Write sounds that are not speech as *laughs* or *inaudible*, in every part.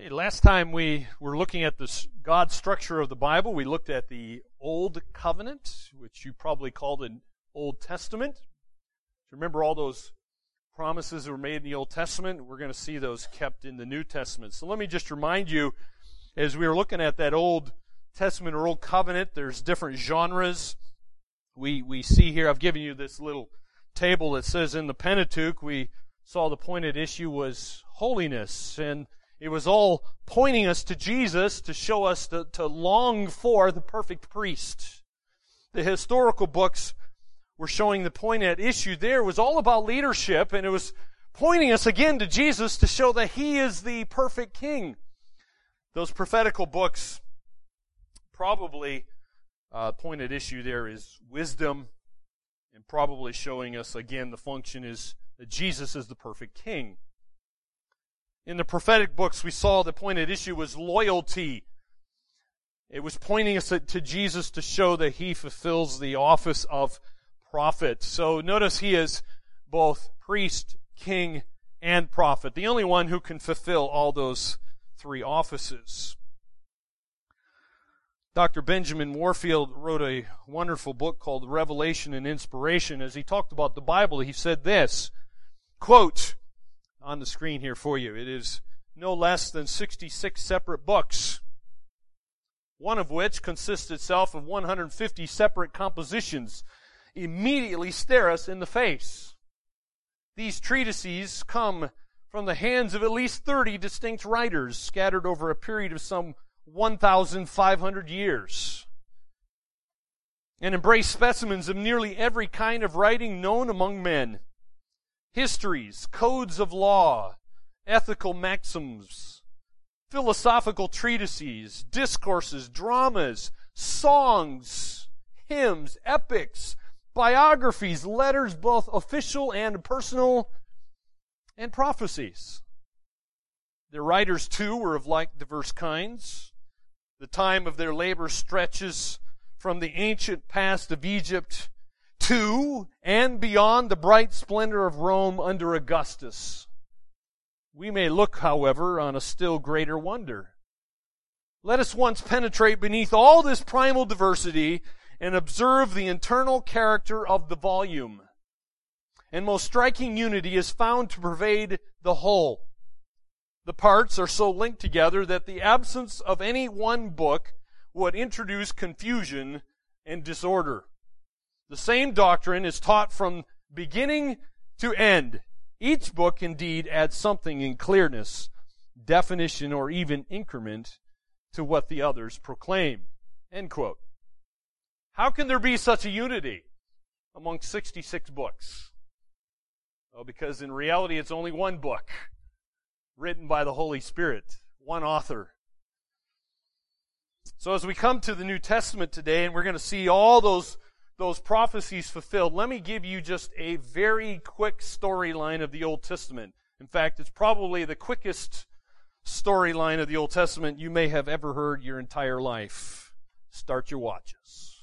Hey, last time we were looking at the God structure of the Bible, we looked at the Old Covenant, which you probably called an Old Testament. Remember all those promises that were made in the Old Testament? We're going to see those kept in the New Testament. So let me just remind you, as we were looking at that Old Testament or Old Covenant, there's different genres. We, we see here, I've given you this little table that says in the Pentateuch, we saw the pointed issue was holiness and it was all pointing us to Jesus to show us to, to long for the perfect priest. The historical books were showing the point at issue there was all about leadership and it was pointing us again to Jesus to show that he is the perfect king. Those prophetical books probably uh, point at issue there is wisdom and probably showing us again the function is that Jesus is the perfect king. In the prophetic books, we saw the point at issue was loyalty. It was pointing us to Jesus to show that he fulfills the office of prophet. So notice he is both priest, king, and prophet. The only one who can fulfill all those three offices. Dr. Benjamin Warfield wrote a wonderful book called Revelation and Inspiration. As he talked about the Bible, he said this, quote, on the screen here for you. It is no less than 66 separate books, one of which consists itself of 150 separate compositions, immediately stare us in the face. These treatises come from the hands of at least 30 distinct writers scattered over a period of some 1,500 years and embrace specimens of nearly every kind of writing known among men histories, codes of law, ethical maxims, philosophical treatises, discourses, dramas, songs, hymns, epics, biographies, letters, both official and personal, and prophecies. Their writers, too, were of like diverse kinds. The time of their labor stretches from the ancient past of Egypt to and beyond the bright splendor of Rome under Augustus. We may look, however, on a still greater wonder. Let us once penetrate beneath all this primal diversity and observe the internal character of the volume. And most striking unity is found to pervade the whole. The parts are so linked together that the absence of any one book would introduce confusion and disorder. The same doctrine is taught from beginning to end. Each book indeed adds something in clearness, definition, or even increment to what the others proclaim. End quote. How can there be such a unity among 66 books? Well, because in reality it's only one book written by the Holy Spirit, one author. So as we come to the New Testament today, and we're going to see all those those prophecies fulfilled, let me give you just a very quick storyline of the Old Testament. In fact, it's probably the quickest storyline of the Old Testament you may have ever heard your entire life. Start your watches.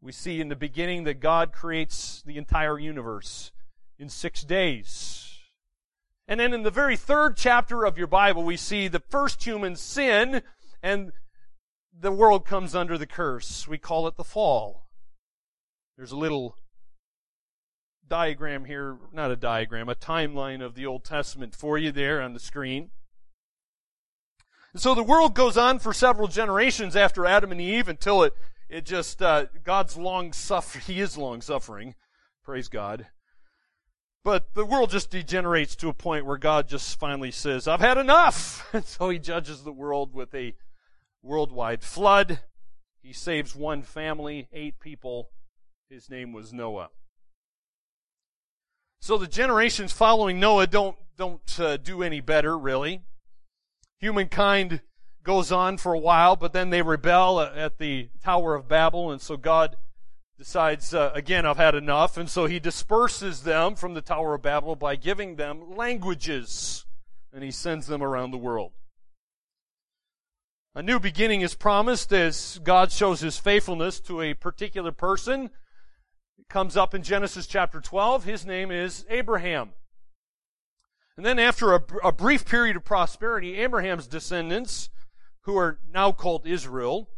We see in the beginning that God creates the entire universe in six days. And then in the very third chapter of your Bible, we see the first human sin and the world comes under the curse. We call it the fall. There's a little diagram here, not a diagram, a timeline of the Old Testament for you there on the screen. And so the world goes on for several generations after Adam and Eve until it, it just, uh, God's long suffering, He is long suffering. Praise God. But the world just degenerates to a point where God just finally says, I've had enough! *laughs* And so He judges the world with a worldwide flood. He saves one family, eight people, his name was Noah. So the generations following Noah don't don't uh, do any better, really. Humankind goes on for a while, but then they rebel at the Tower of Babel, and so God decides, uh, again, I've had enough, and so He disperses them from the Tower of Babel by giving them languages, and He sends them around the world. A new beginning is promised as God shows His faithfulness to a particular person comes up in Genesis chapter 12. His name is Abraham. And then after a, a brief period of prosperity, Abraham's descendants, who are now called Israel,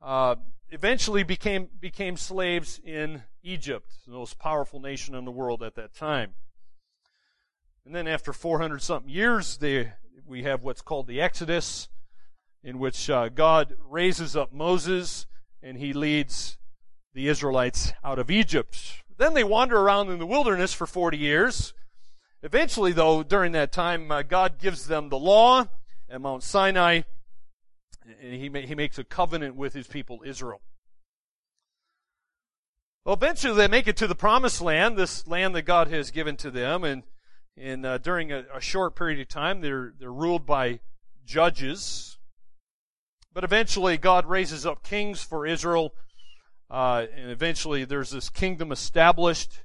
uh, eventually became, became slaves in Egypt, the most powerful nation in the world at that time. And then after 400 something years, they, we have what's called the Exodus, in which uh, God raises up Moses and he leads the Israelites out of Egypt. Then they wander around in the wilderness for 40 years. Eventually, though, during that time, uh, God gives them the law at Mount Sinai, and he, ma- he makes a covenant with his people Israel. Well, eventually they make it to the promised land, this land that God has given to them, and, and uh, during a, a short period of time, they're, they're ruled by judges. But eventually, God raises up kings for Israel, uh, and eventually there's this kingdom established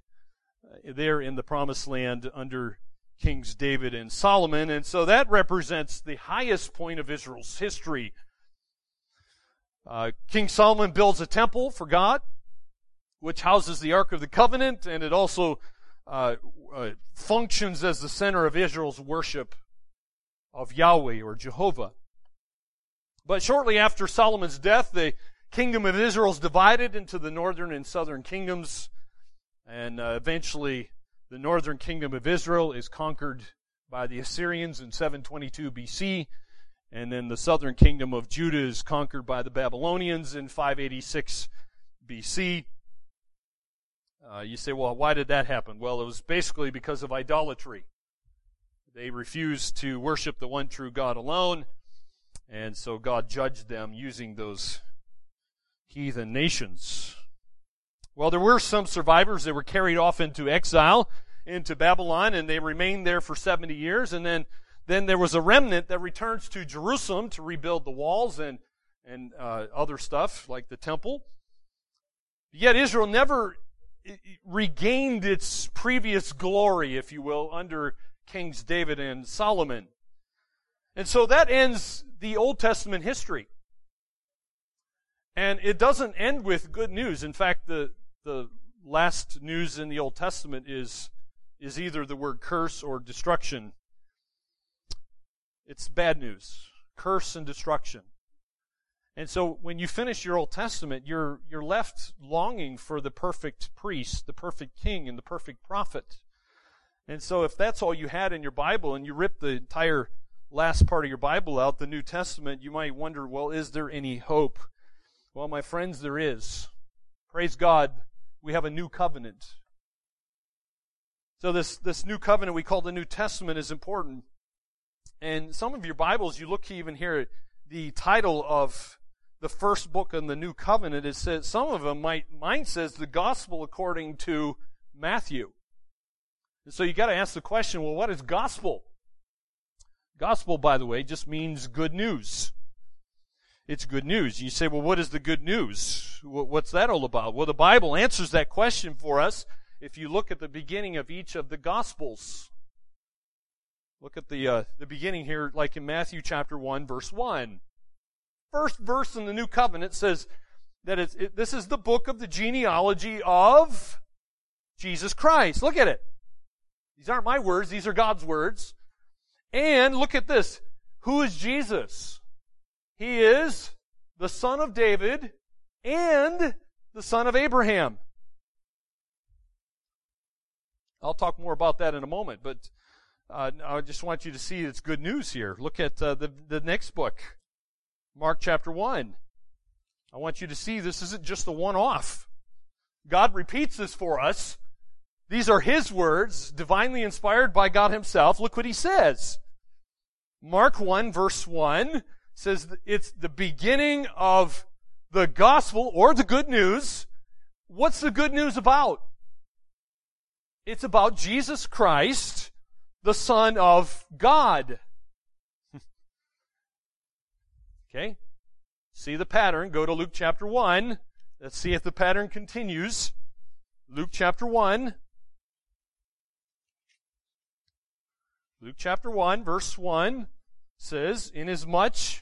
uh, there in the promised land under Kings David and Solomon. And so that represents the highest point of Israel's history. Uh, King Solomon builds a temple for God, which houses the Ark of the Covenant, and it also uh, uh, functions as the center of Israel's worship of Yahweh or Jehovah. But shortly after Solomon's death, the kingdom of Israel is divided into the northern and southern kingdoms, and uh, eventually the northern kingdom of Israel is conquered by the Assyrians in 722 BC, and then the southern kingdom of Judah is conquered by the Babylonians in 586 BC. Uh, you say, well, why did that happen? Well, it was basically because of idolatry. They refused to worship the one true God alone, and so God judged them using those heathen nations. Well, there were some survivors that were carried off into exile into Babylon, and they remained there for 70 years. And then, then there was a remnant that returns to Jerusalem to rebuild the walls and, and uh, other stuff like the temple. Yet Israel never regained its previous glory, if you will, under Kings David and Solomon. And so that ends the Old Testament history. And it doesn't end with good news. In fact, the, the last news in the Old Testament is, is either the word curse or destruction. It's bad news. Curse and destruction. And so when you finish your Old Testament, you're, you're left longing for the perfect priest, the perfect king, and the perfect prophet. And so if that's all you had in your Bible and you rip the entire last part of your Bible out, the New Testament, you might wonder, well, is there any hope? Well, my friends, there is. Praise God, we have a new covenant. So this, this new covenant we call the New Testament is important. And some of your Bibles, you look even here the title of the first book in the New Covenant. It says some of them might mine says the gospel according to Matthew. And so you got to ask the question, well, what is gospel? Gospel, by the way, just means good news. It's good news. You say, well, what is the good news? What's that all about? Well, the Bible answers that question for us if you look at the beginning of each of the Gospels. Look at the, uh, the beginning here, like in Matthew chapter 1, verse 1. First verse in the New Covenant says that it's, it, this is the book of the genealogy of Jesus Christ. Look at it. These aren't my words, these are God's words. And look at this. Who is Jesus? He is the son of David and the son of Abraham. I'll talk more about that in a moment, but uh, I just want you to see it's good news here. Look at uh, the, the next book, Mark chapter 1. I want you to see this isn't just a one off. God repeats this for us these are his words, divinely inspired by God himself. Look what he says. Mark 1 verse 1 says it's the beginning of the gospel or the good news. What's the good news about? It's about Jesus Christ, the Son of God. *laughs* okay? See the pattern. Go to Luke chapter 1. Let's see if the pattern continues. Luke chapter 1. Luke chapter 1, verse 1 says, Inasmuch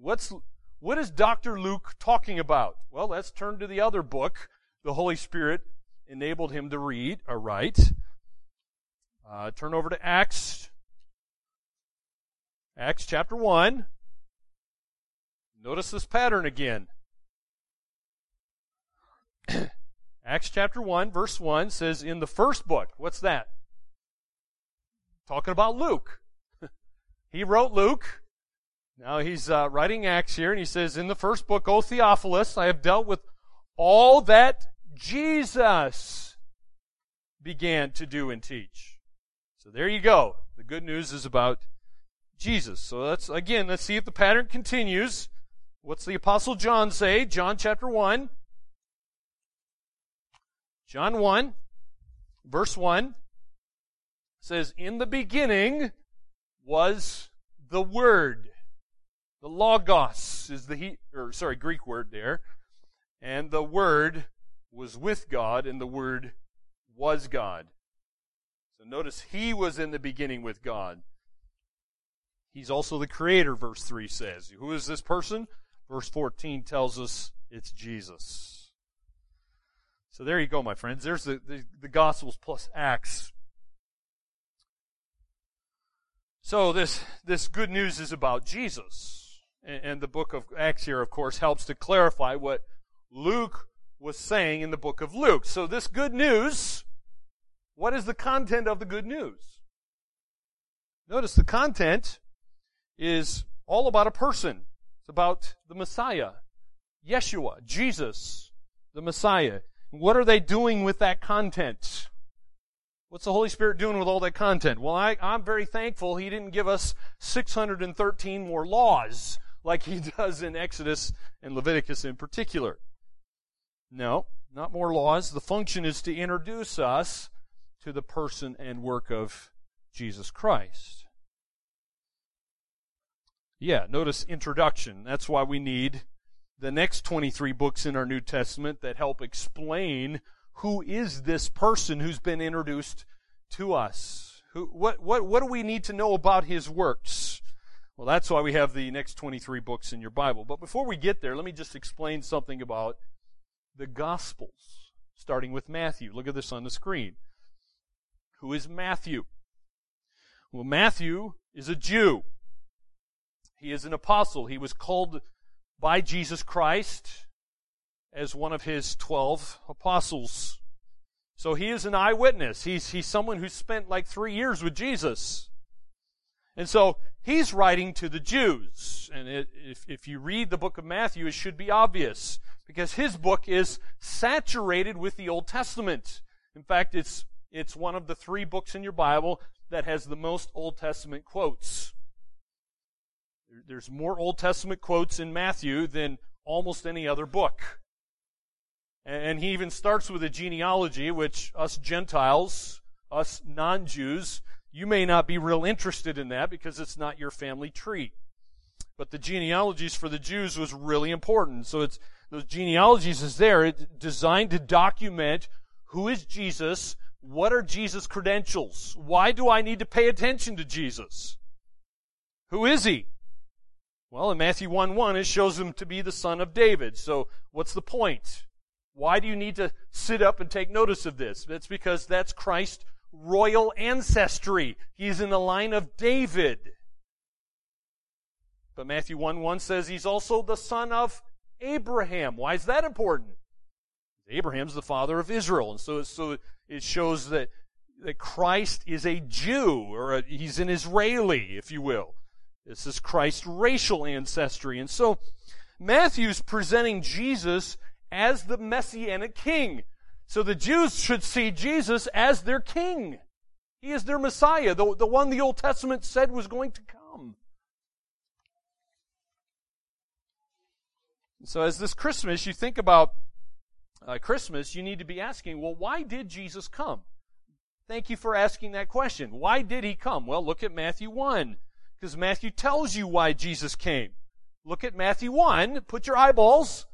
What's, what is Dr. Luke talking about? Well, let's turn to the other book the Holy Spirit enabled him to read or write. Uh, turn over to Acts, Acts chapter 1. Notice this pattern again. *clears throat* Acts chapter 1, verse 1 says, In the first book, what's that? Talking about Luke. *laughs* he wrote Luke. Now he's uh, writing Acts here, and he says, In the first book, O Theophilus, I have dealt with all that Jesus began to do and teach. So there you go. The good news is about Jesus. So let's, again, let's see if the pattern continues. What's the Apostle John say? John chapter 1. John 1, verse 1 says, In the beginning was the Word. The Logos is the, he, or sorry, Greek word there. And the Word was with God, and the Word was God. So notice He was in the beginning with God. He's also the Creator, verse 3 says. Who is this person? Verse 14 tells us it's Jesus. So there you go, my friends. There's the, the, the Gospels plus Acts. So this, this good news is about Jesus. And, the book of Acts here, of course, helps to clarify what Luke was saying in the book of Luke. So this good news, what is the content of the good news? Notice the content is all about a person. It's about the Messiah, Yeshua, Jesus, the Messiah. What are they doing with that content? What's the Holy Spirit doing with all that content? Well, I, am very thankful He didn't give us 613 more laws like He *laughs* does in Exodus and Leviticus in particular. No, not more laws. The function is to introduce us to the person and work of Jesus Christ. Yeah, notice introduction. That's why we need the next 23 books in our New Testament that help explain who is this person who's been introduced to us. Who, what, what, what do we need to know about his works? Well, that's why we have the next 23 books in your Bible. But before we get there, let me just explain something about the Gospels, starting with Matthew. Look at this on the screen. Who is Matthew? Well, Matthew is a Jew. He is an apostle. He was called by Jesus Christ as one of his 12 apostles. So he is an eyewitness. He's, he's someone who spent like three years with Jesus. And so he's writing to the Jews. And it, if, if you read the book of Matthew, it should be obvious because his book is saturated with the Old Testament. In fact, it's, it's one of the three books in your Bible that has the most Old Testament quotes. There's more Old Testament quotes in Matthew than almost any other book. And he even starts with a genealogy, which us Gentiles, us non Jews, you may not be real interested in that because it's not your family tree. But the genealogies for the Jews was really important. So it's those genealogies is there. It's designed to document who is Jesus, what are Jesus' credentials, why do I need to pay attention to Jesus? Who is he? Well, in Matthew 1 1, it shows him to be the son of David. So, what's the point? Why do you need to sit up and take notice of this? It's because that's Christ's royal ancestry. He's in the line of David. But Matthew 1 1 says he's also the son of Abraham. Why is that important? Abraham's the father of Israel. And so, so it shows that, that Christ is a Jew, or a, he's an Israeli, if you will. This is Christ's racial ancestry. And so Matthew's presenting Jesus as the messianic king. So the Jews should see Jesus as their king. He is their Messiah, the, the one the Old Testament said was going to come. So as this Christmas, you think about uh, Christmas, you need to be asking, well, why did Jesus come? Thank you for asking that question. Why did he come? Well, look at Matthew 1, because Matthew tells you why Jesus came. Look at Matthew 1, put your eyeballs,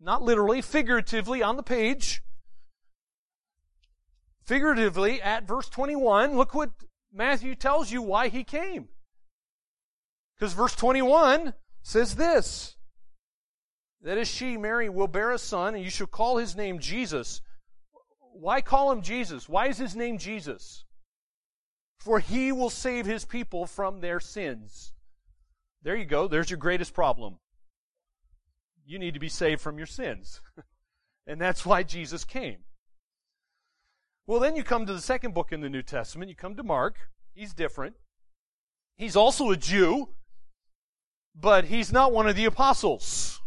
not literally, figuratively on the page. Figuratively at verse 21, look what Matthew tells you why he came. Because verse 21 says this that is, she, Mary, will bear a son, and you shall call his name Jesus. Why call him Jesus? Why is his name Jesus? For he will save his people from their sins. There you go. There's your greatest problem. You need to be saved from your sins. *laughs* and that's why Jesus came. Well, then you come to the second book in the New Testament. You come to Mark. He's different. He's also a Jew, but he's not one of the apostles.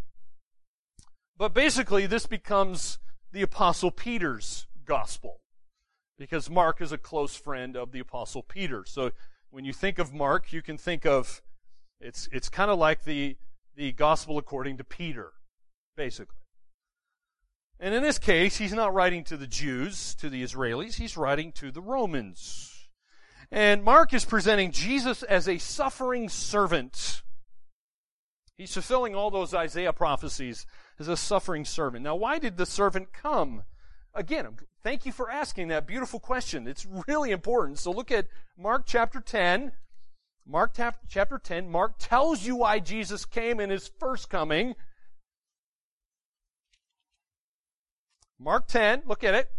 But basically, this becomes the Apostle Peter's gospel because Mark is a close friend of the Apostle Peter. So when you think of Mark, you can think of it's it's kind of like the the gospel according to Peter, basically. And in this case, he's not writing to the Jews, to the Israelis, he's writing to the Romans. And Mark is presenting Jesus as a suffering servant. He's fulfilling all those Isaiah prophecies as a suffering servant. Now, why did the servant come? Again, thank you for asking that beautiful question. It's really important. So look at Mark chapter 10. Mark chapter 10. Mark tells you why Jesus came in his first coming. Mark 10, look at it.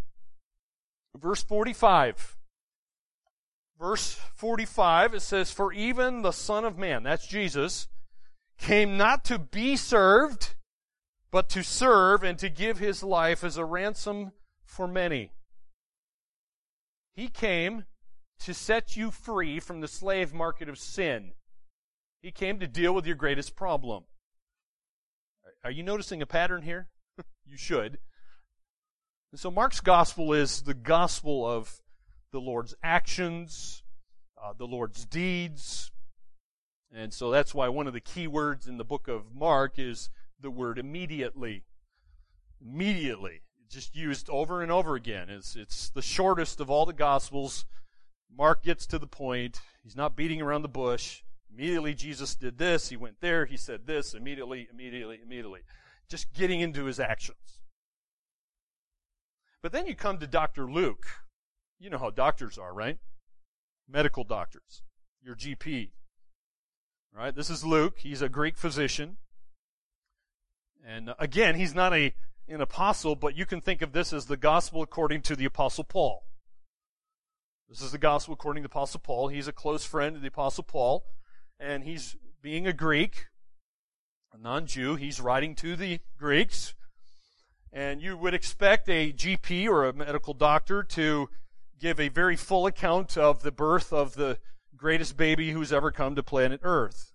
Verse 45. Verse 45, it says, For even the Son of Man, that's Jesus, came not to be served, but to serve and to give his life as a ransom for many. He came to set you free from the slave market of sin. He came to deal with your greatest problem. Are you noticing a pattern here? *laughs* you should. And so Mark's gospel is the gospel of the Lord's actions, uh, the Lord's deeds. And so that's why one of the key words in the book of Mark is the word immediately. Immediately. Just used over and over again. It's, it's the shortest of all the Gospels. Mark gets to the point. He's not beating around the bush. Immediately Jesus did this. He went there. He said this. Immediately, immediately, immediately. Just getting into his actions. But then you come to Dr. Luke. You know how doctors are, right? Medical doctors. Your GP. Right? This is Luke. He's a Greek physician. And uh, again, he's not a, an apostle, but you can think of this as the gospel according to the apostle Paul. This is the gospel according to the apostle Paul. He's a close friend of the apostle Paul, and he's being a Greek, a non-Jew. He's writing to the Greeks, and you would expect a GP or a medical doctor to give a very full account of the birth of the greatest baby who's ever come to planet Earth.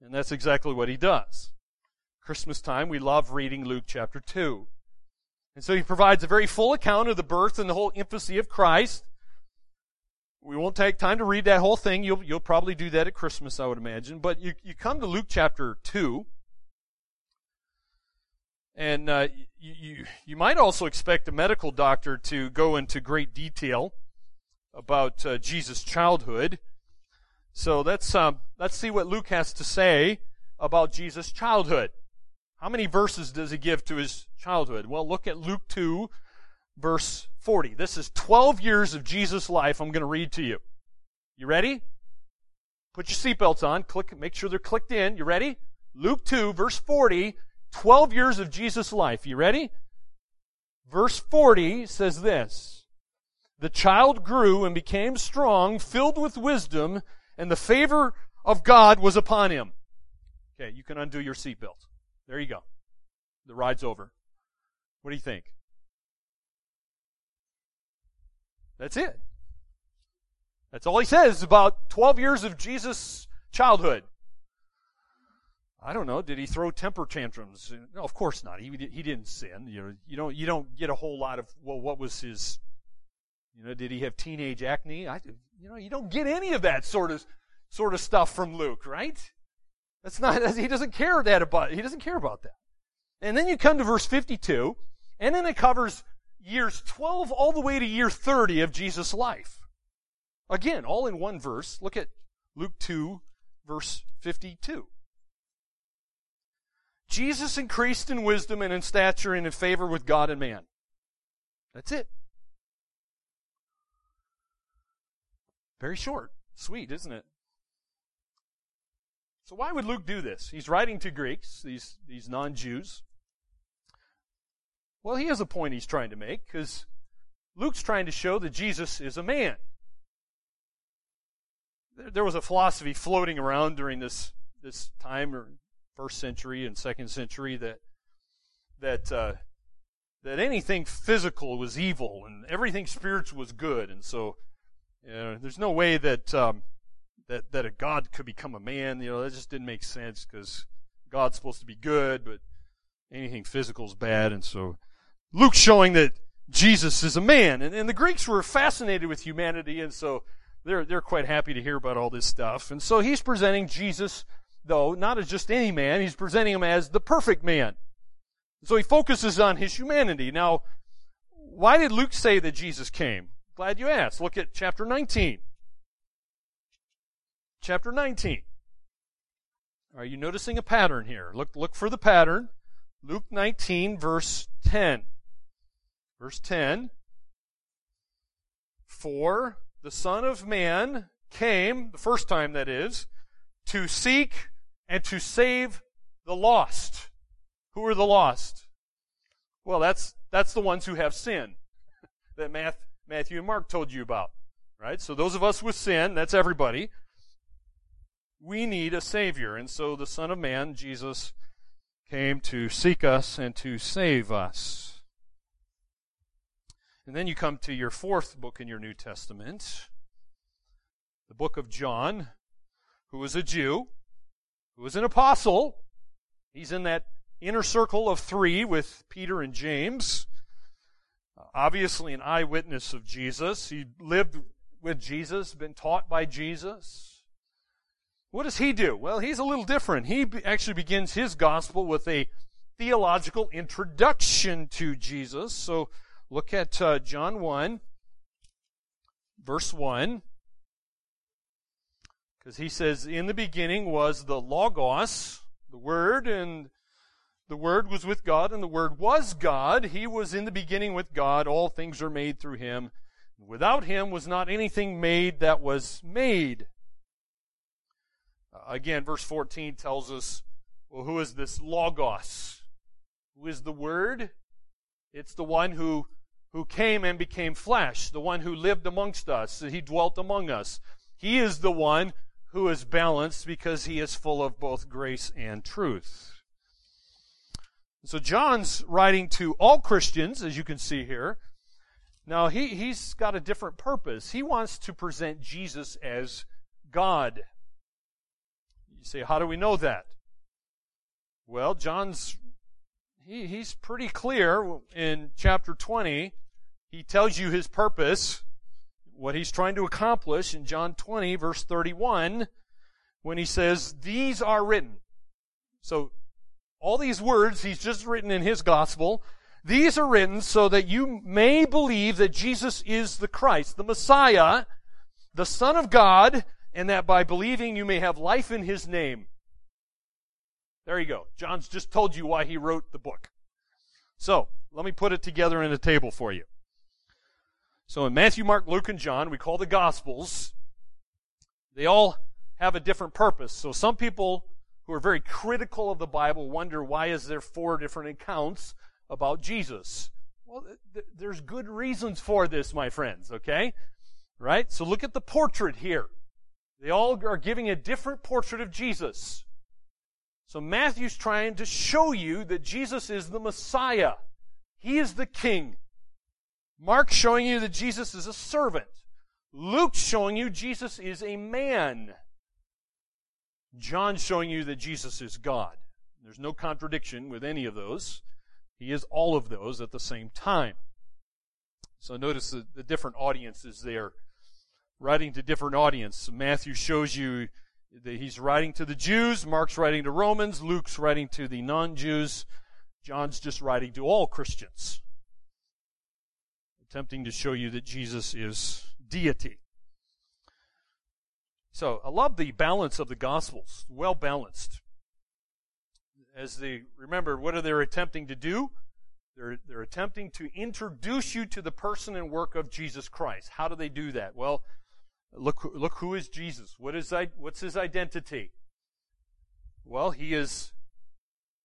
And that's exactly what he does. Christmas time, we love reading Luke chapter 2. And so he provides a very full account of the birth and the whole infancy of Christ. We won't take time to read that whole thing. You'll, you'll probably do that at Christmas, I would imagine. But you, you come to Luke chapter 2. And uh, you, you, might also expect a medical doctor to go into great detail about uh, Jesus' childhood. So let's, um, let's see what Luke has to say about Jesus' childhood. How many verses does he give to his childhood? Well, look at Luke 2, verse 40. This is 12 years of Jesus' life I'm going to read to you. You ready? Put your seatbelts on. Click, make sure they're clicked in. You ready? Luke 2, verse 40, 12 years of Jesus' life. You ready? Verse 40 says this The child grew and became strong, filled with wisdom, and the favor of God was upon him. Okay, you can undo your seatbelt. There you go. The ride's over. What do you think? That's it. That's all he says about 12 years of Jesus' childhood. I don't know. Did he throw temper tantrums? No, of course not. He he didn't sin. You know, you don't you don't get a whole lot of well, what was his? You know, did he have teenage acne? I, you know, you don't get any of that sort of sort of stuff from Luke, right? That's not, he doesn't care that about, he doesn't care about that. And then you come to verse 52, And then it covers years 12 all the way to year 30 of Jesus' life. Again, all in one verse. Look at Luke 2, verse 52. Jesus increased in wisdom and in stature and in favor with God and man. That's it. Very short. Sweet, isn't it? So why would Luke do this? He's writing to Greeks, these, these non-Jews. Well, he has a point he's trying to make, because Luke's trying to show that Jesus is a man. There was a philosophy floating around during this, this time, or first century and second century, that, that, uh, that anything physical was evil and everything spiritual was good. And so, you know, there's no way that, um, that that a God could become a man. You know, that just didn't make sense because God's supposed to be good, but anything physical is bad. And so Luke's showing that Jesus is a man. And, and the Greeks were fascinated with humanity, and so they're they're quite happy to hear about all this stuff. And so he's presenting Jesus, though, not as just any man, he's presenting him as the perfect man. So he focuses on his humanity. Now, why did Luke say that Jesus came? Glad you asked. Look at chapter 19 chapter 19. Are you noticing a pattern here? Look, look for the pattern. Luke 19, verse 10. Verse 10. For the Son of Man came, the first time that is, to seek and to save the lost. Who are the lost? Well, that's, that's the ones who have sin *laughs* that Matthew and Mark told you about. Right? So those of us with sin, that's everybody we need a Savior. And so the Son of Man, Jesus, came to seek us and to save us. And then you come to your fourth book in your New Testament, the book of John, who was a Jew, who was an apostle. He's in that inner circle of three with Peter and James. Obviously, an eyewitness of Jesus. He lived with Jesus, been taught by Jesus. What does he do? Well, he's a little different. He actually begins his gospel with a theological introduction to Jesus. So look at uh, John 1, verse 1. Because he says, In the beginning was the Logos, the Word, and the Word was with God, and the Word was God. He was in the beginning with God. All things are made through him. Without him was not anything made that was made. Uh, again, verse 14 tells us, well, who is this Logos? Who is the Word? It's the one who, who came and became flesh, the one who lived amongst us, he dwelt among us. He is the one who is balanced because he is full of both grace and truth. So John's writing to all Christians, as you can see here. Now he, he's got a different purpose. He wants to present Jesus as God. You say, how do we know that? Well, John's he, he's pretty clear in chapter 20. He tells you his purpose, what he's trying to accomplish in John 20, verse 31, when he says, These are written. So, all these words he's just written in his gospel, these are written so that you may believe that Jesus is the Christ, the Messiah, the Son of God, and that by believing you may have life in his name. There you go. John's just told you why he wrote the book. So, let me put it together in a table for you. So in Matthew, Mark, Luke, and John, we call the Gospels, they all have a different purpose. So some people who are very critical of the Bible wonder why is there four different accounts about Jesus? Well, th- there's good reasons for this, my friends, okay? Right? So look at the portrait here. They all are giving a different portrait of Jesus. So Matthew's trying to show you that Jesus is the Messiah. He is the King. Mark's showing you that Jesus is a servant. Luke's showing you Jesus is a man. John's showing you that Jesus is God. There's no contradiction with any of those. He is all of those at the same time. So notice the, the different audiences there writing to different audience. Matthew shows you that he's writing to the Jews, Mark's writing to Romans, Luke's writing to the non-Jews, John's just writing to all Christians. Attempting to show you that Jesus is deity. So I love the balance of the Gospels, well balanced. As they remember, what are they attempting to do? They're, they're attempting to introduce you to the person and work of Jesus Christ. How do they do that? Well, look, look who is Jesus. What is, what's his identity? Well, he is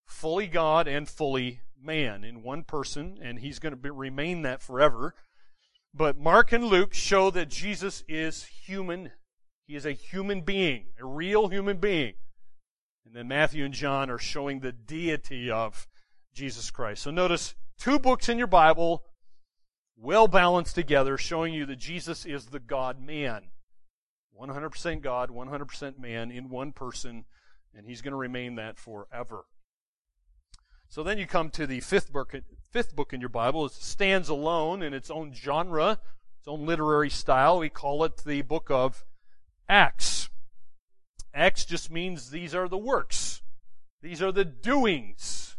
fully God and fully man in one person, and he's going to be, remain that forever. But Mark and Luke show that Jesus is human. He is a human being, a real human being. And then Matthew and John are showing the deity of Jesus Christ. So notice Two books in your Bible, well balanced together, showing you that Jesus is the God man. 100% God, 100% man in one person, and he's going to remain that forever. So then you come to the fifth book, fifth book in your Bible. It stands alone in its own genre, its own literary style. We call it the book of Acts. Acts just means these are the works. These are the doings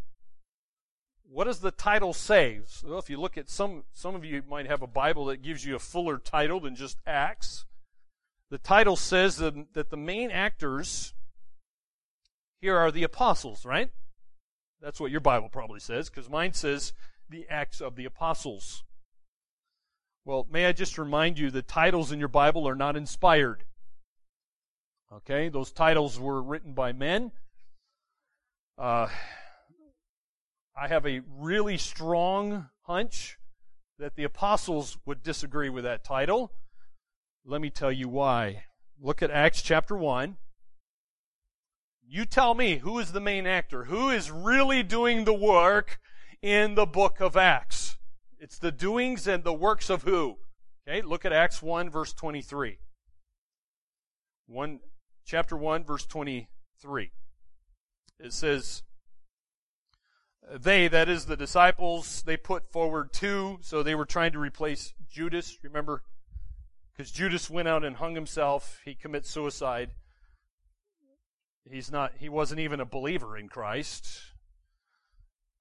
what does the title say? Well, if you look at some, some of you might have a Bible that gives you a fuller title than just Acts. The title says that, that the main actors here are the apostles, right? That's what your Bible probably says, because mine says the Acts of the Apostles. Well, may I just remind you the titles in your Bible are not inspired. Okay, those titles were written by men. Uh, I have a really strong hunch that the apostles would disagree with that title. Let me tell you why. Look at Acts chapter 1. You tell me who is the main actor? Who is really doing the work in the book of Acts? It's the doings and the works of who? Okay, look at Acts 1 verse 23. 1 chapter 1 verse 23. It says they, that is the disciples, they put forward two, so they were trying to replace Judas, remember? Because Judas went out and hung himself, he commits suicide. He's not, he wasn't even a believer in Christ.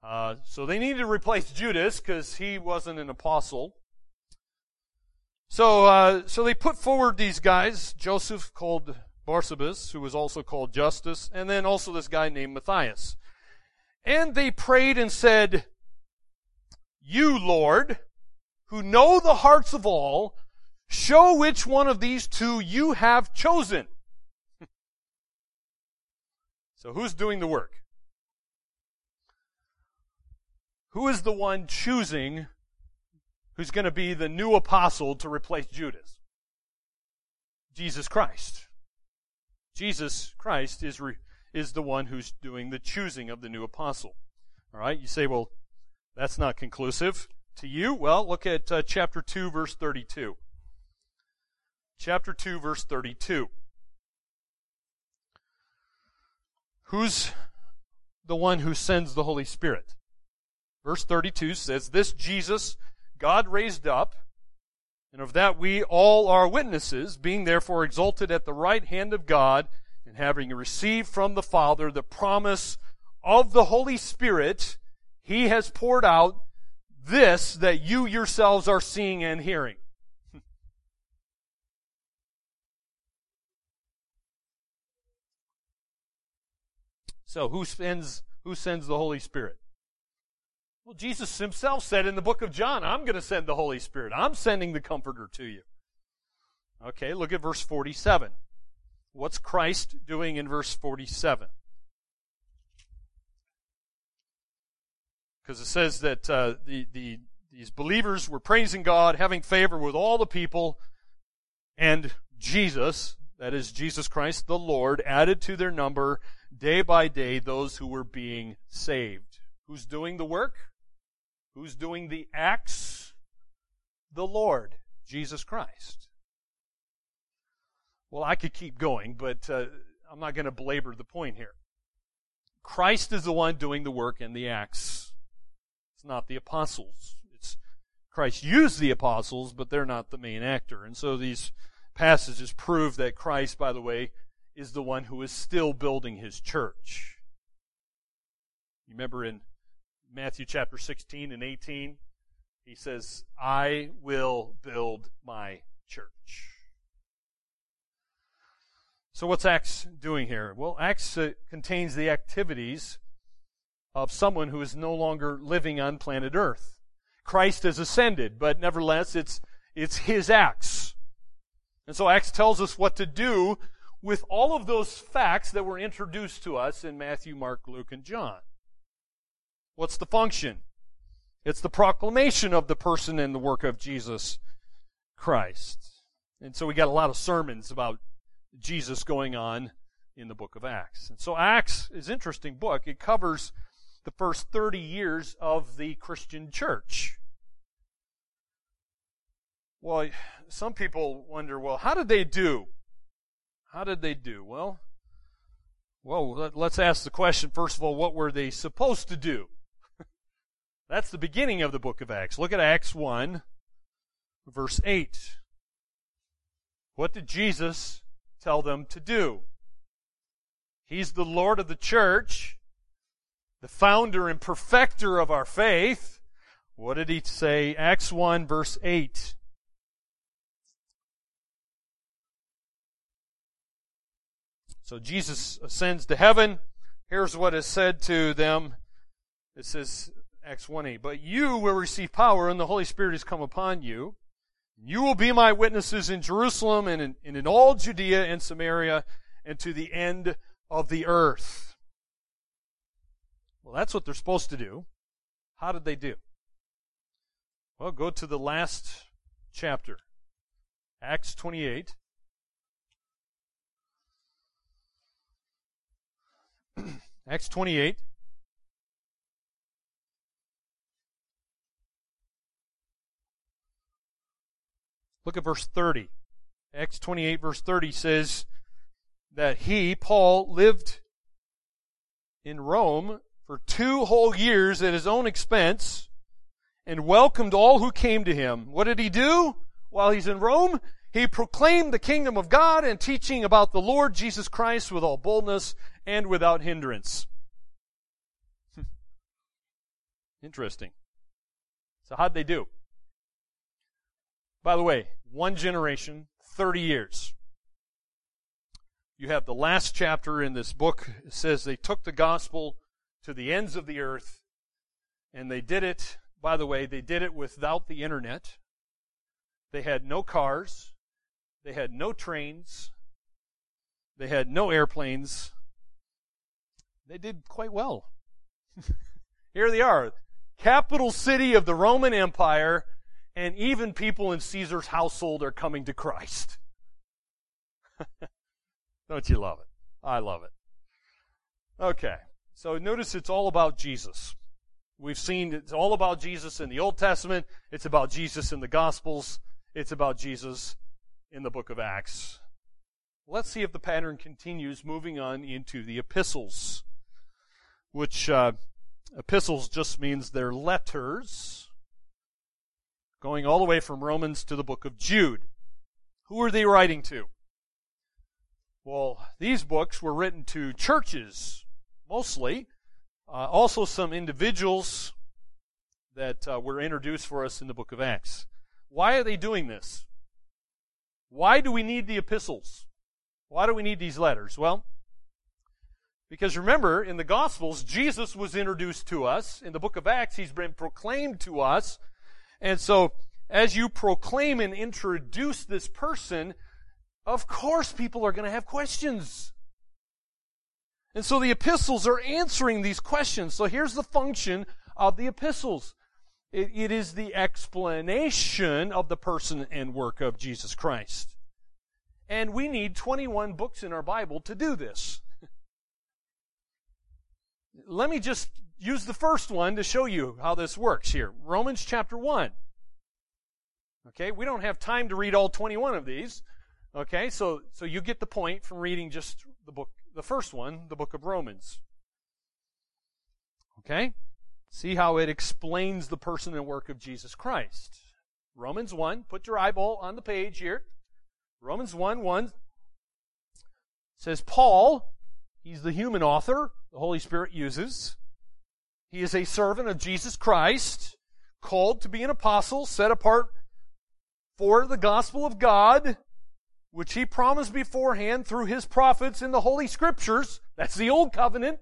Uh, so they needed to replace Judas because he wasn't an apostle. So, uh, so they put forward these guys, Joseph called Barsabas, who was also called Justus, and then also this guy named Matthias. And they prayed and said, You, Lord, who know the hearts of all, show which one of these two you have chosen. So who's doing the work? Who is the one choosing who's going to be the new apostle to replace Judas? Jesus Christ. Jesus Christ is re- is the one who's doing the choosing of the new apostle. All right, you say, well, that's not conclusive to you. Well, look at uh, chapter 2, verse 32. Chapter 2, verse 32. Who's the one who sends the Holy Spirit? Verse 32 says, This Jesus God raised up, and of that we all are witnesses, being therefore exalted at the right hand of God and having received from the Father the promise of the Holy Spirit, He has poured out this that you yourselves are seeing and hearing. So who sends who sends the Holy Spirit? Well, Jesus himself said in the book of John, I'm going to send the Holy Spirit. I'm sending the comforter to you. Okay, look at verse 47. What's Christ doing in verse 47? Because it says that uh, the, the, these believers were praising God, having favor with all the people, and Jesus, that is Jesus Christ the Lord, added to their number day by day those who were being saved. Who's doing the work? Who's doing the acts? The Lord, Jesus Christ. Well, I could keep going, but uh, I'm not going to belabor the point here. Christ is the one doing the work and the acts. It's not the apostles. It's Christ used the apostles, but they're not the main actor. And so these passages prove that Christ, by the way, is the one who is still building his church. You remember in Matthew chapter 16 and 18, He says, I will build my church. So what's Acts doing here? Well, Acts uh, contains the activities of someone who is no longer living on planet Earth. Christ has ascended, but nevertheless, it's, it's his acts. And so Acts tells us what to do with all of those facts that were introduced to us in Matthew, Mark, Luke, and John. What's the function? It's the proclamation of the person and the work of Jesus Christ. And so we got a lot of sermons about Jesus going on in the book of Acts. And so Acts is an interesting book. It covers the first 30 years of the Christian church. Well, some people wonder, well, how did they do? How did they do? Well, well, let's ask the question first of all, what were they supposed to do? *laughs* That's the beginning of the book of Acts. Look at Acts 1, verse 8. What did Jesus tell them to do? He's the Lord of the church, the founder and perfecter of our faith. What did he say? Acts 1, verse 8. So Jesus ascends to heaven. Here's what is said to them. It says, Acts 1 8, But you will receive power, and the Holy Spirit has come upon you. You will be my witnesses in Jerusalem and in, and in all Judea and Samaria and to the end of the earth. Well, that's what they're supposed to do. How did they do? Well, go to the last chapter, Acts 28. *clears throat* Acts 28. Look at verse 30. Acts 28, verse 30 says that he, Paul, lived in Rome for two whole years at his own expense and welcomed all who came to him. What did he do while he's in Rome? He proclaimed the kingdom of God and teaching about the Lord Jesus Christ with all boldness and without hindrance. Hmm. Interesting. So how'd they do? By the way, one generation, 30 years. You have the last chapter in this book. It says they took the gospel to the ends of the earth, and they did it, by the way, they did it without the internet. They had no cars. They had no trains. They had no airplanes. They did quite well. *laughs* Here they are, capital city of the Roman Empire, and even people in Caesar's household are coming to Christ. *laughs* Don't you love it? I love it. Okay, so notice it's all about Jesus. We've seen it's all about Jesus in the Old Testament, it's about Jesus in the Gospels, it's about Jesus in the book of Acts. Let's see if the pattern continues moving on into the epistles, which uh, epistles just means they're letters going all the way from Romans to the book of Jude. Who are they writing to? Well, these books were written to churches, mostly. Uh, also, some individuals that uh, were introduced for us in the book of Acts. Why are they doing this? Why do we need the epistles? Why do we need these letters? Well, because remember, in the Gospels, Jesus was introduced to us. In the book of Acts, he's been proclaimed to us. And so, as you proclaim and introduce this person, of course people are going to have questions. And so the epistles are answering these questions. So here's the function of the epistles. It, it is the explanation of the person and work of Jesus Christ. And we need 21 books in our Bible to do this. *laughs* Let me just use the first one to show you how this works here. Romans chapter 1. Okay, we don't have time to read all 21 of these. Okay, so, so you get the point from reading just the book, the first one, the book of Romans. Okay? See how it explains the person and work of Jesus Christ. Romans 1, put your eyeball on the page here. Romans 1 1 says, Paul, he's the human author, the Holy Spirit uses. He is a servant of Jesus Christ, called to be an apostle, set apart for the gospel of God, which he promised beforehand through his prophets in the Holy Scriptures. That's the Old Covenant.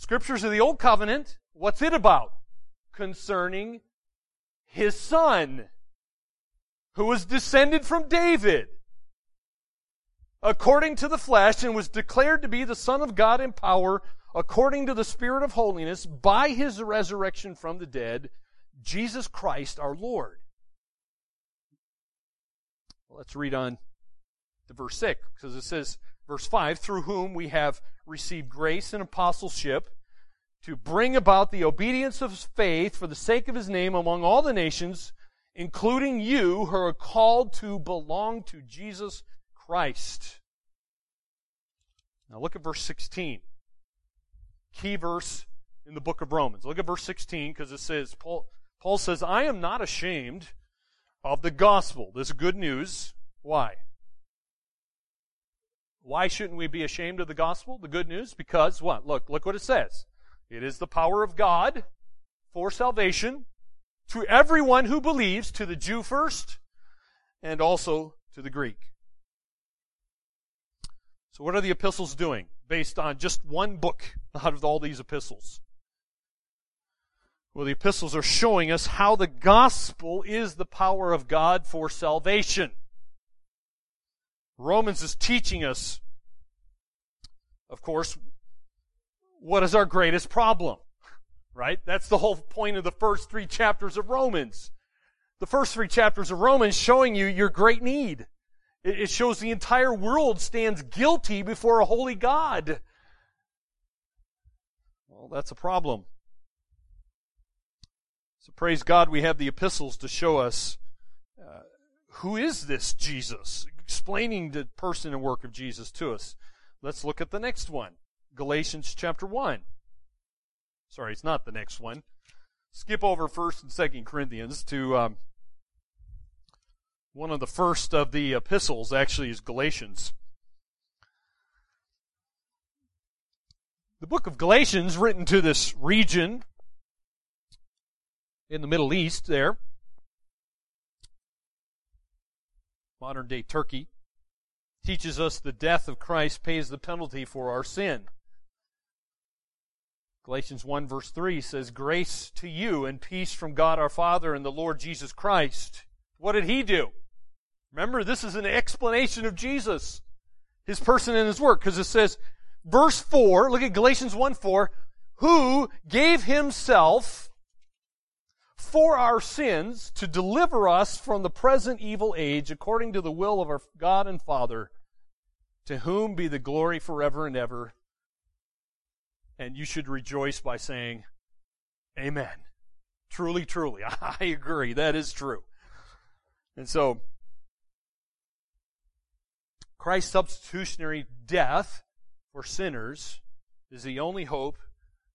Scriptures of the Old Covenant. What's it about? Concerning his son, who was descended from David, according to the flesh, and was declared to be the Son of God in power, according to the Spirit of holiness, by his resurrection from the dead, Jesus Christ our Lord. Let's read on to verse 6, because it says, verse 5, through whom we have received grace and apostleship to bring about the obedience of faith for the sake of his name among all the nations, including you who are called to belong to Jesus Christ. Now look at verse 16. Key verse in the book of Romans. Look at verse 16 because it says, Paul, Paul says, I am not ashamed of the gospel. This is good news. Why? Why shouldn't we be ashamed of the gospel, the good news? Because what? Look, look what it says. It is the power of God for salvation to everyone who believes, to the Jew first, and also to the Greek. So what are the epistles doing based on just one book out of all these epistles? Well, the epistles are showing us how the gospel is the power of God for salvation. Romans is teaching us, of course, what is our greatest problem? Right? That's the whole point of the first three chapters of Romans. The first three chapters of Romans showing you your great need. It shows the entire world stands guilty before a holy God. Well, that's a problem. So praise God, we have the epistles to show us uh, who is this Jesus, explaining the person and work of Jesus to us. Let's look at the next one. Galatians chapter 1. Sorry, it's not the next one. Skip over 1st and 2nd Corinthians to um, one of the first of the epistles, actually, is Galatians. The book of Galatians, written to this region in the Middle East there, modern day Turkey, teaches us the death of Christ pays the penalty for our sin. Galatians 1 verse 3 says, Grace to you and peace from God our Father and the Lord Jesus Christ. What did he do? Remember, this is an explanation of Jesus, his person and his work, because it says, verse 4, look at Galatians 1 4, who gave himself for our sins to deliver us from the present evil age according to the will of our God and Father, to whom be the glory forever and ever. And you should rejoice by saying, Amen. Truly, truly. *laughs* I agree. That is true. And so, Christ's substitutionary death for sinners is the only hope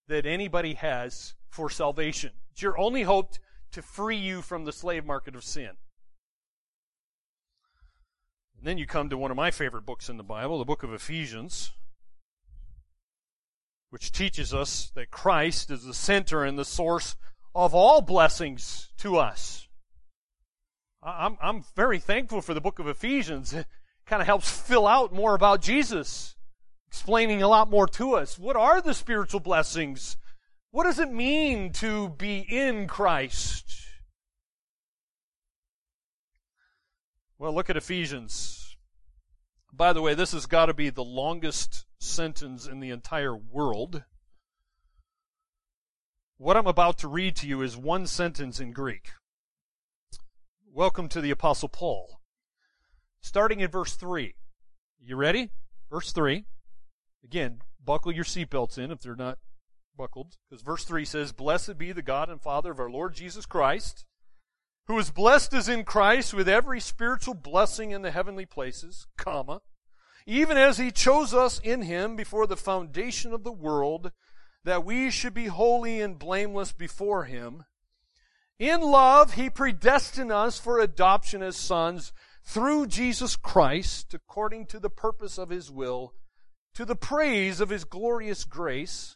that anybody has for salvation. It's your only hope to free you from the slave market of sin. And then you come to one of my favorite books in the Bible, the book of Ephesians, which teaches us that Christ is the center and the source of all blessings to us. I'm, I'm very thankful for the book of Ephesians. It kind of helps fill out more about Jesus, explaining a lot more to us. What are the spiritual blessings what does it mean to be in Christ? Well, look at Ephesians. By the way, this has got to be the longest sentence in the entire world. What I'm about to read to you is one sentence in Greek. Welcome to the Apostle Paul. Starting in verse 3. You ready? Verse 3. Again, buckle your seatbelts in if they're not buckled, because verse 3 says, Blessed be the God and Father of our Lord Jesus Christ, who is blessed as in Christ with every spiritual blessing in the heavenly places, comma, even as he chose us in him before the foundation of the world, that we should be holy and blameless before him. In love, he predestined us for adoption as sons through Jesus Christ, according to the purpose of his will, to the praise of his glorious grace,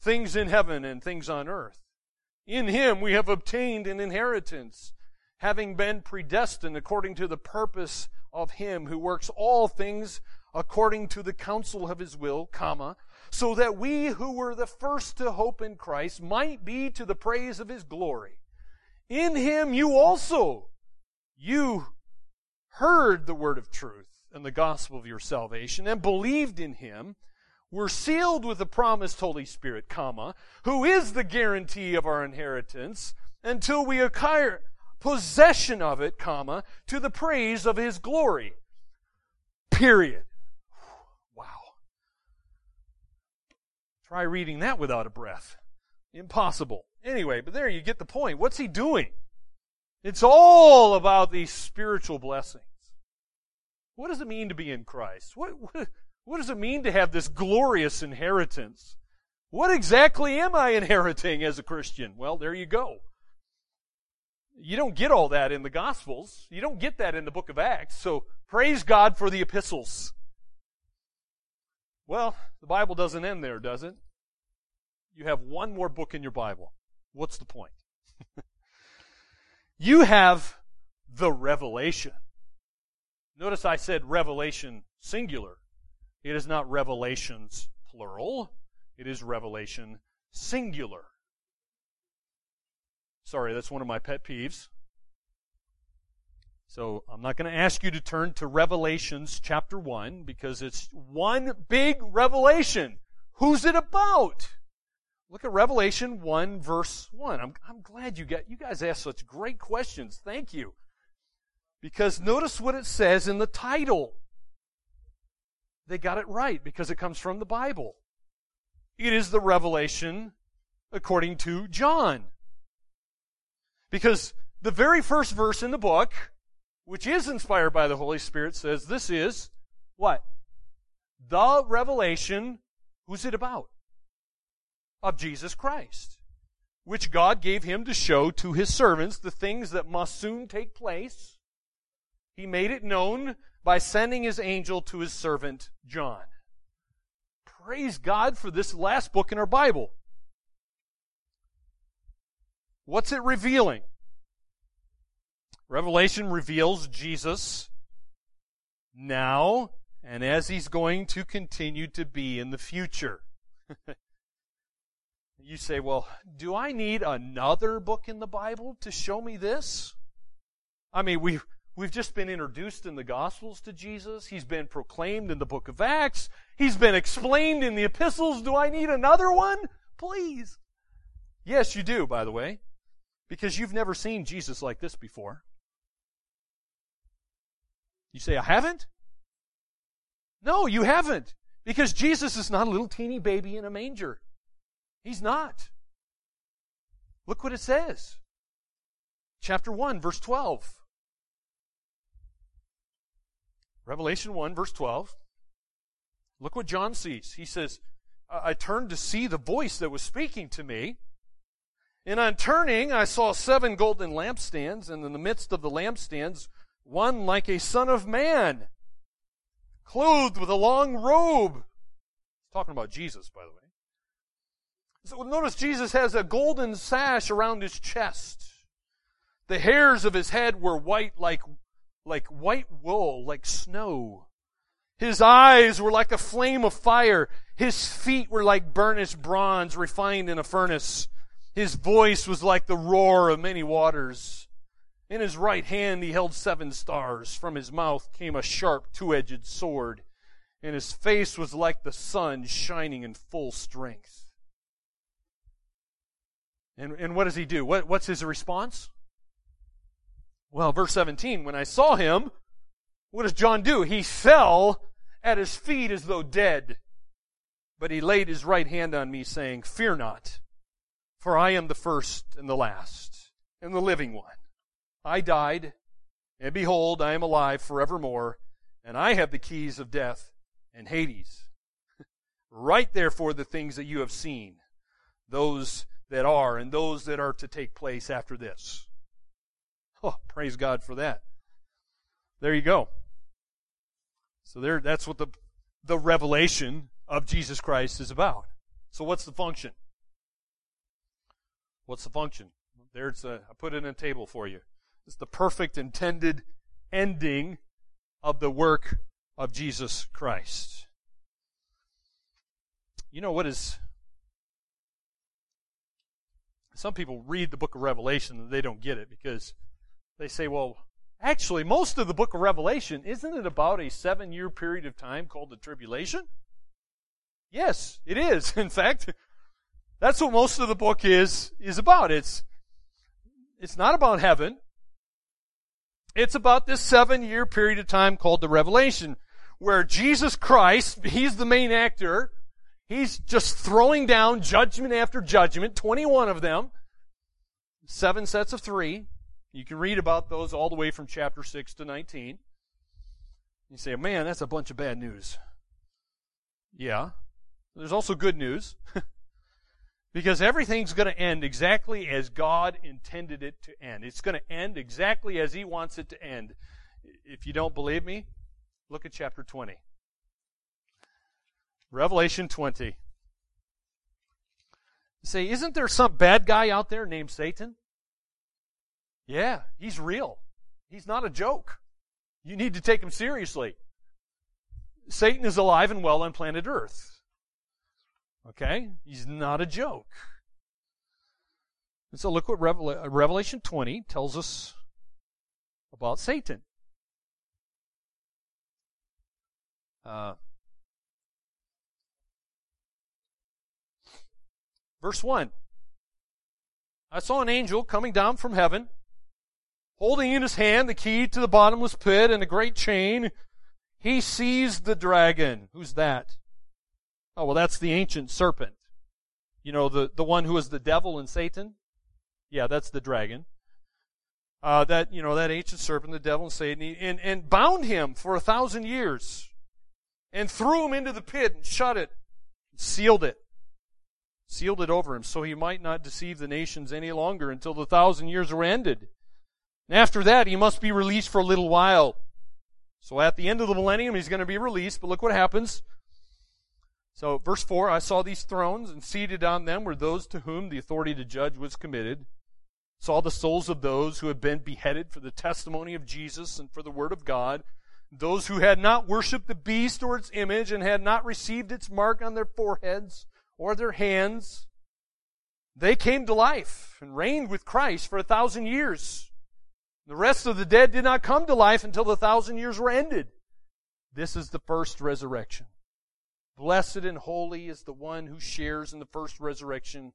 things in heaven and things on earth. In him we have obtained an inheritance having been predestined according to the purpose of him who works all things according to the counsel of his will, comma, so that we who were the first to hope in Christ might be to the praise of his glory. In him you also, you heard the word of truth and the gospel of your salvation and believed in him, were sealed with the promised Holy Spirit, comma, who is the guarantee of our inheritance until we acquire, possession of it, comma, to the praise of his glory. Period. Wow. Try reading that without a breath. Impossible. Anyway, but there you get the point. What's he doing? It's all about these spiritual blessings. What does it mean to be in Christ? What, what, what does it mean to have this glorious inheritance? What exactly am I inheriting as a Christian? Well, there you go. You don't get all that in the Gospels. You don't get that in the book of Acts. So praise God for the epistles. Well, the Bible doesn't end there, does it? You have one more book in your Bible. What's the point? *laughs* you have the revelation. Notice I said revelation singular. It is not revelations plural. It is revelation singular. Sorry, that's one of my pet peeves. So I'm not going to ask you to turn to Revelations chapter 1 because it's one big revelation. Who's it about? Look at Revelation 1 verse 1. I'm, I'm glad you got, you guys asked such great questions. Thank you. Because notice what it says in the title. They got it right because it comes from the Bible. It is the revelation according to John. Because the very first verse in the book, which is inspired by the Holy Spirit, says this is what? The revelation, who's it about? Of Jesus Christ, which God gave him to show to his servants the things that must soon take place. He made it known by sending his angel to his servant John. Praise God for this last book in our Bible. What's it revealing? Revelation reveals Jesus now and as he's going to continue to be in the future. *laughs* you say, well, do I need another book in the Bible to show me this? I mean, we've, we've just been introduced in the Gospels to Jesus. He's been proclaimed in the book of Acts. He's been explained in the epistles. Do I need another one? Please. Yes, you do, by the way because you've never seen Jesus like this before. You say, I haven't? No, you haven't. Because Jesus is not a little teeny baby in a manger. He's not. Look what it says. Chapter 1, verse 12. Revelation 1, verse 12. Look what John sees. He says, I turned to see the voice that was speaking to me. And on turning, I saw seven golden lampstands, and in the midst of the lampstands, one like a son of man, clothed with a long robe. He's talking about Jesus, by the way. So notice Jesus has a golden sash around his chest. The hairs of his head were white like, like white wool, like snow. His eyes were like a flame of fire. His feet were like burnished bronze refined in a furnace. His voice was like the roar of many waters. In his right hand he held seven stars. From his mouth came a sharp two edged sword, and his face was like the sun shining in full strength. And, and what does he do? What, what's his response? Well, verse 17, when I saw him, what does John do? He fell at his feet as though dead. But he laid his right hand on me, saying, Fear not. For I am the first and the last and the living one. I died, and behold, I am alive forevermore, and I have the keys of death and Hades. *laughs* Write therefore the things that you have seen, those that are, and those that are to take place after this. Oh, praise God for that. There you go. So there, that's what the, the revelation of Jesus Christ is about. So what's the function? What's the function? There's a, I put it in a table for you. It's the perfect intended ending of the work of Jesus Christ. You know what is some people read the book of Revelation and they don't get it because they say, well, actually, most of the book of Revelation, isn't it about a seven year period of time called the tribulation? Yes, it is. *laughs* In fact, that's what most of the book is, is about. It's, it's not about heaven. It's about this seven year period of time called the Revelation, where Jesus Christ, He's the main actor, He's just throwing down judgment after judgment, 21 of them, seven sets of three. You can read about those all the way from chapter 6 to 19. You say, man, that's a bunch of bad news. Yeah. There's also good news. *laughs* because everything's going to end exactly as God intended it to end. It's going to end exactly as He wants it to end. If you don't believe me, look at chapter 20. Revelation 20. You say, isn't there some bad guy out there named Satan? Yeah, he's real. He's not a joke. You need to take him seriously. Satan is alive and well on planet Earth. Okay? He's not a joke. And so look what Revelation 20 tells us about Satan. Uh, Verse 1 I saw an angel coming down from heaven, holding in his hand the key to the bottomless pit and a great chain. He seized the dragon. Who's that? Oh, well, that's the ancient serpent. You know, the, the one who is the devil and Satan? Yeah, that's the dragon. Uh, that, you know, that ancient serpent, the devil and Satan, and, and bound him for a thousand years and threw him into the pit and shut it, sealed it sealed it over him so he might not deceive the nations any longer until the thousand years were ended. And after that, he must be released for a little while. So at the end of the millennium, he's going to be released, but look what happens. So, verse 4 I saw these thrones, and seated on them were those to whom the authority to judge was committed. Saw the souls of those who had been beheaded for the testimony of Jesus and for the word of God, those who had not worshipped the beast or its image and had not received its mark on their foreheads or their hands. They came to life and reigned with Christ for a thousand years. The rest of the dead did not come to life until the thousand years were ended. This is the first resurrection. Blessed and holy is the one who shares in the first resurrection.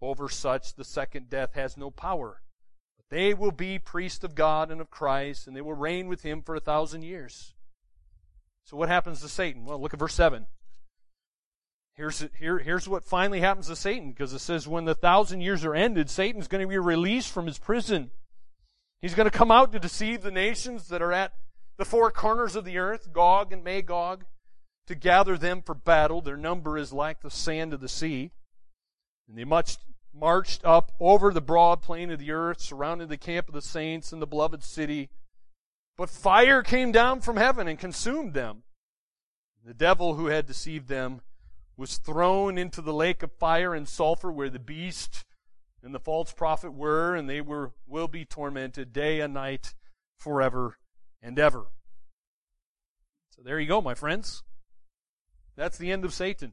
Over such, the second death has no power. But they will be priests of God and of Christ, and they will reign with him for a thousand years. So what happens to Satan? Well, look at verse 7. Here's, here, here's what finally happens to Satan, because it says when the thousand years are ended, Satan's going to be released from his prison. He's going to come out to deceive the nations that are at the four corners of the earth, Gog and Magog, to gather them for battle. Their number is like the sand of the sea. And they much marched up over the broad plain of the earth, surrounding the camp of the saints and the beloved city. But fire came down from heaven and consumed them. The devil who had deceived them was thrown into the lake of fire and sulfur where the beast and the false prophet were, and they were will be tormented day and night forever and ever. So there you go, my friends. That's the end of Satan.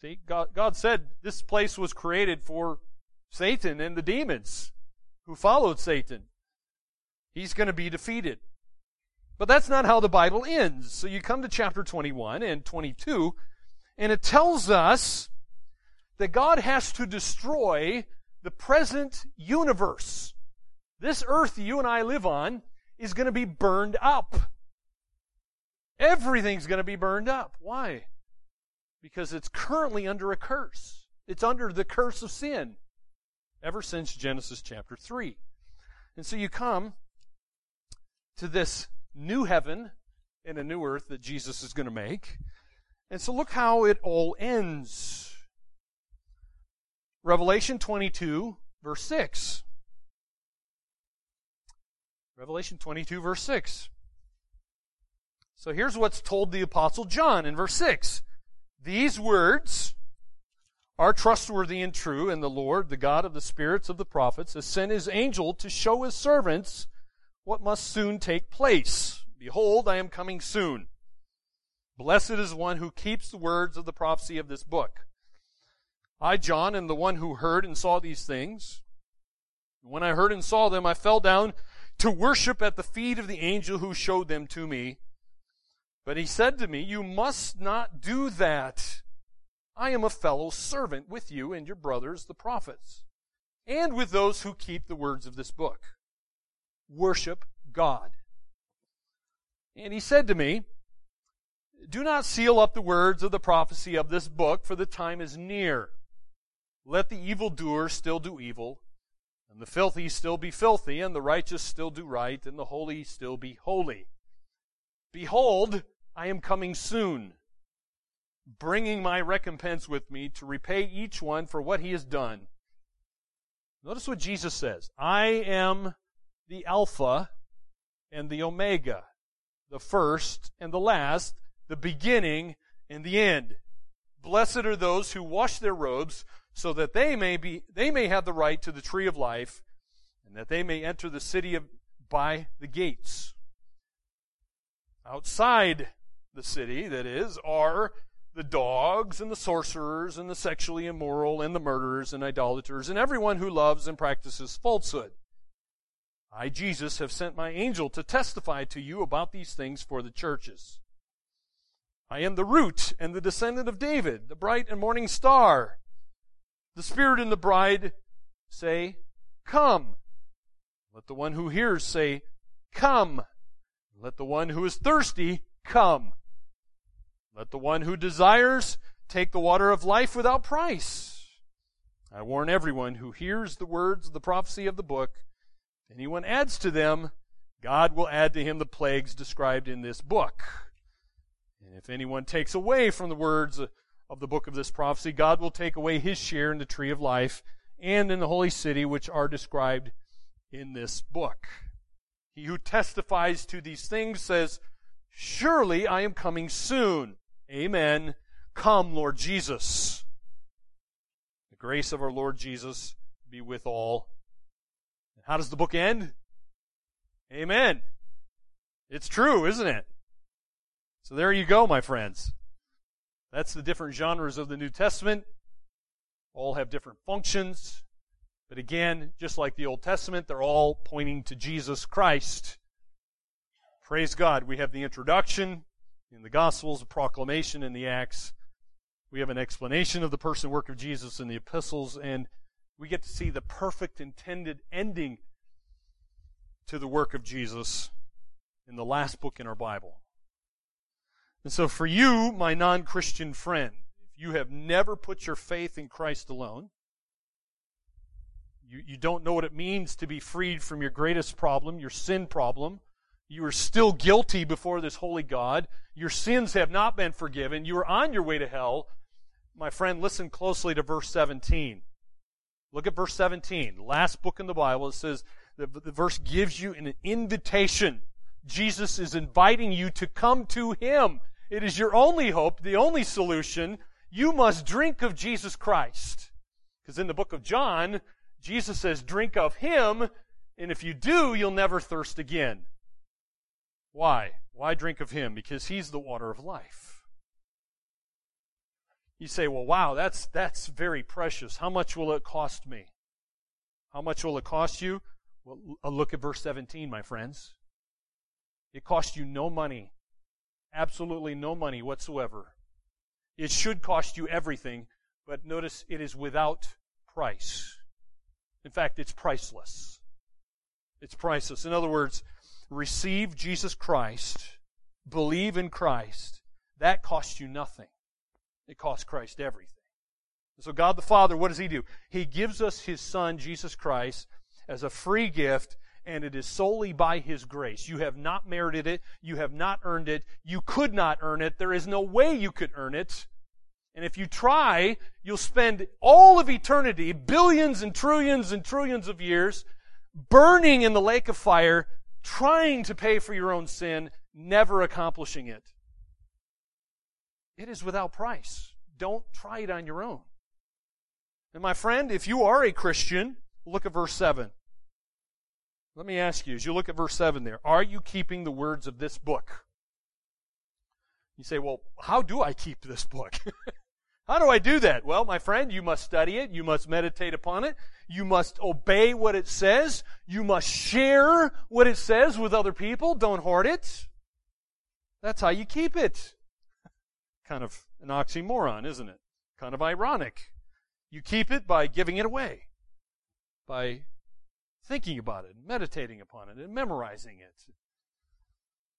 See, God, God said this place was created for Satan and the demons who followed Satan. He's going to be defeated. But that's not how the Bible ends. So you come to chapter 21 and 22, and it tells us that God has to destroy the present universe. This earth you and I live on is going to be burned up. Everything's going to be burned up. Why? Because it's currently under a curse. It's under the curse of sin ever since Genesis chapter 3. And so you come to this new heaven and a new earth that Jesus is going to make. And so look how it all ends. Revelation 22, verse 6. Revelation 22, verse 6. So here's what's told the Apostle John in verse 6. These words are trustworthy and true, and the Lord, the God of the spirits of the prophets, has sent his angel to show his servants what must soon take place. Behold, I am coming soon. Blessed is one who keeps the words of the prophecy of this book. I, John, am the one who heard and saw these things. When I heard and saw them, I fell down to worship at the feet of the angel who showed them to me. But he said to me, You must not do that. I am a fellow servant with you and your brothers, the prophets, and with those who keep the words of this book. Worship God. And he said to me, Do not seal up the words of the prophecy of this book, for the time is near. Let the evildoer still do evil, and the filthy still be filthy, and the righteous still do right, and the holy still be holy. Behold, I am coming soon, bringing my recompense with me to repay each one for what he has done. Notice what Jesus says I am the Alpha and the Omega, the first and the last, the beginning and the end. Blessed are those who wash their robes so that they may be they may have the right to the tree of life and that they may enter the city of, by the gates. Outside the city, that is, are the dogs and the sorcerers and the sexually immoral and the murderers and idolaters and everyone who loves and practices falsehood. I, Jesus, have sent my angel to testify to you about these things for the churches. I am the root and the descendant of David, the bright and morning star. The Spirit and the bride say, Come. Let the one who hears say, Come. Let the one who is thirsty come. Let the one who desires take the water of life without price. I warn everyone who hears the words of the prophecy of the book, if anyone adds to them, God will add to him the plagues described in this book. And if anyone takes away from the words of the book of this prophecy, God will take away his share in the tree of life and in the holy city, which are described in this book. He who testifies to these things says, Surely I am coming soon. Amen. Come, Lord Jesus. The grace of our Lord Jesus be with all. How does the book end? Amen. It's true, isn't it? So there you go, my friends. That's the different genres of the New Testament. All have different functions. But again, just like the Old Testament, they're all pointing to Jesus Christ. Praise God. We have the introduction in the Gospels, a proclamation in the Acts. We have an explanation of the person work of Jesus in the epistles, and we get to see the perfect intended ending to the work of Jesus in the last book in our Bible. And so for you, my non-Christian friend, if you have never put your faith in Christ alone, you, you don't know what it means to be freed from your greatest problem, your sin problem. You are still guilty before this holy God. Your sins have not been forgiven. You are on your way to hell. My friend, listen closely to verse 17. Look at verse 17. Last book in the Bible. It says, the, the verse gives you an invitation. Jesus is inviting you to come to Him. It is your only hope, the only solution. You must drink of Jesus Christ. Because in the book of John, Jesus says, drink of Him, and if you do, you'll never thirst again. Why? Why drink of Him? Because He's the water of life. You say, well, wow, that's, that's very precious. How much will it cost me? How much will it cost you? Well, uh, look at verse 17, my friends. It costs you no money Absolutely no money whatsoever. It should cost you everything, but notice it is without price. In fact, it's priceless. It's priceless. In other words, receive Jesus Christ, believe in Christ. That costs you nothing. It costs Christ everything. So God the Father, what does He do? He gives us His Son, Jesus Christ, as a free gift, and it is solely by His grace. You have not merited it. You have not earned it. You could not earn it. There is no way you could earn it. And if you try, you'll spend all of eternity, billions and trillions and trillions of years, burning in the lake of fire, trying to pay for your own sin, never accomplishing it. It is without price. Don't try it on your own. And my friend, if you are a Christian, look at verse 7. Let me ask you, as you look at verse 7 there, are you keeping the words of this book? You say, well, how do I keep this book? *laughs* how do I do that? Well, my friend, you must study it. You must meditate upon it. You must obey what it says. You must share what it says with other people. Don't hoard it. That's how you keep it. *laughs* Kind of an oxymoron, isn't it? Kind of ironic. You keep it by giving it away, by thinking about it, meditating upon it, and memorizing it.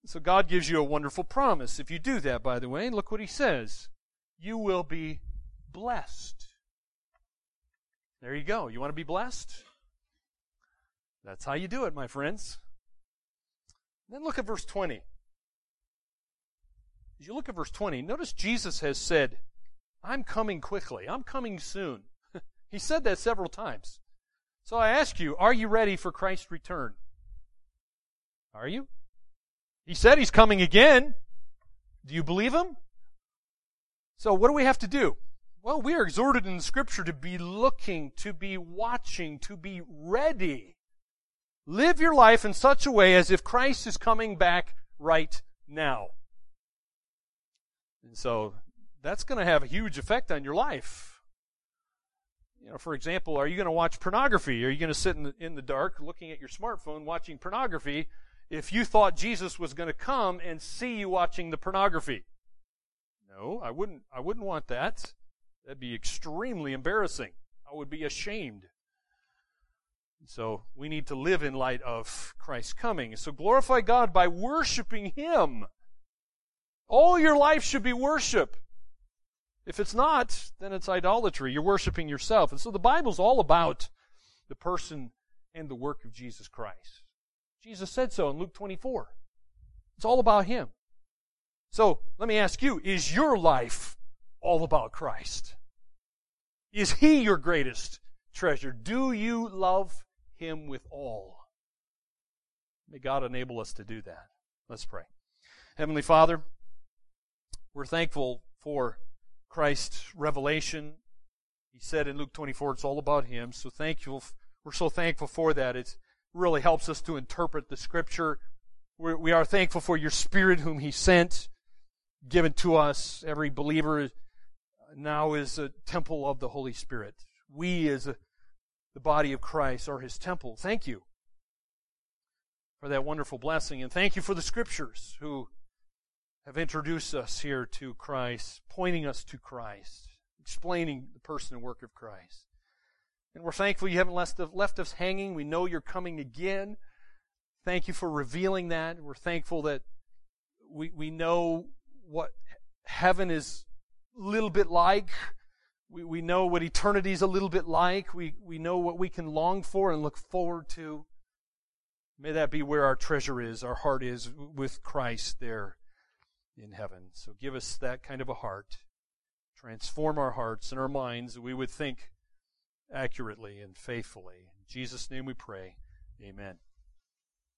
So God gives you a wonderful promise. If you do that, by the way, look what He says. You will be blessed. There you go. You want to be blessed? That's how you do it, my friends. Then look at verse 20. As you look at verse 20, notice Jesus has said, I'm coming quickly. I'm coming soon. *laughs* he said that several times. So I ask you, are you ready for Christ's return? Are you? He said he's coming again. Do you believe him? So what do we have to do? Well, we are exhorted in scripture to be looking, to be watching, to be ready. Live your life in such a way as if Christ is coming back right now. And so that's going to have a huge effect on your life. You know, for example, are you going to watch pornography? Are you going to sit in the, in the dark looking at your smartphone watching pornography if you thought Jesus was going to come and see you watching the pornography? No, I wouldn't I wouldn't want that. That'd be extremely embarrassing. I would be ashamed. So we need to live in light of Christ's coming. So glorify God by worshiping Him. All your life should be worship. If it's not, then it's idolatry. You're worshiping yourself. And so the Bible's all about the person and the work of Jesus Christ. Jesus said so in Luke 24. It's all about Him. So let me ask you, is your life all about Christ? Is He your greatest treasure? Do you love Him with all? May God enable us to do that. Let's pray. Heavenly Father, we're thankful for Christ's revelation. He said in Luke 24, it's all about Him. So thankful. We're so thankful for that. It really helps us to interpret the Scripture. We're, we are thankful for your Spirit, whom He sent, given to us. Every believer now is a temple of the Holy Spirit. We, as a, the body of Christ, are His temple. Thank you for that wonderful blessing, and thank you for the Scriptures, who have introduced us here to Christ, pointing us to Christ, explaining the person and work of Christ. And we're thankful you haven't left, us hanging. We know you're coming again. Thank you for revealing that. We're thankful that we, we know what heaven is a little bit like. We, we know what eternity is a little bit like. We, we know what we can long for and look forward to. May that be where our treasure is, our heart is with Christ there in heaven. So give us that kind of a heart. Transform our hearts and our minds that we would think accurately and faithfully. In Jesus' name we pray. Amen.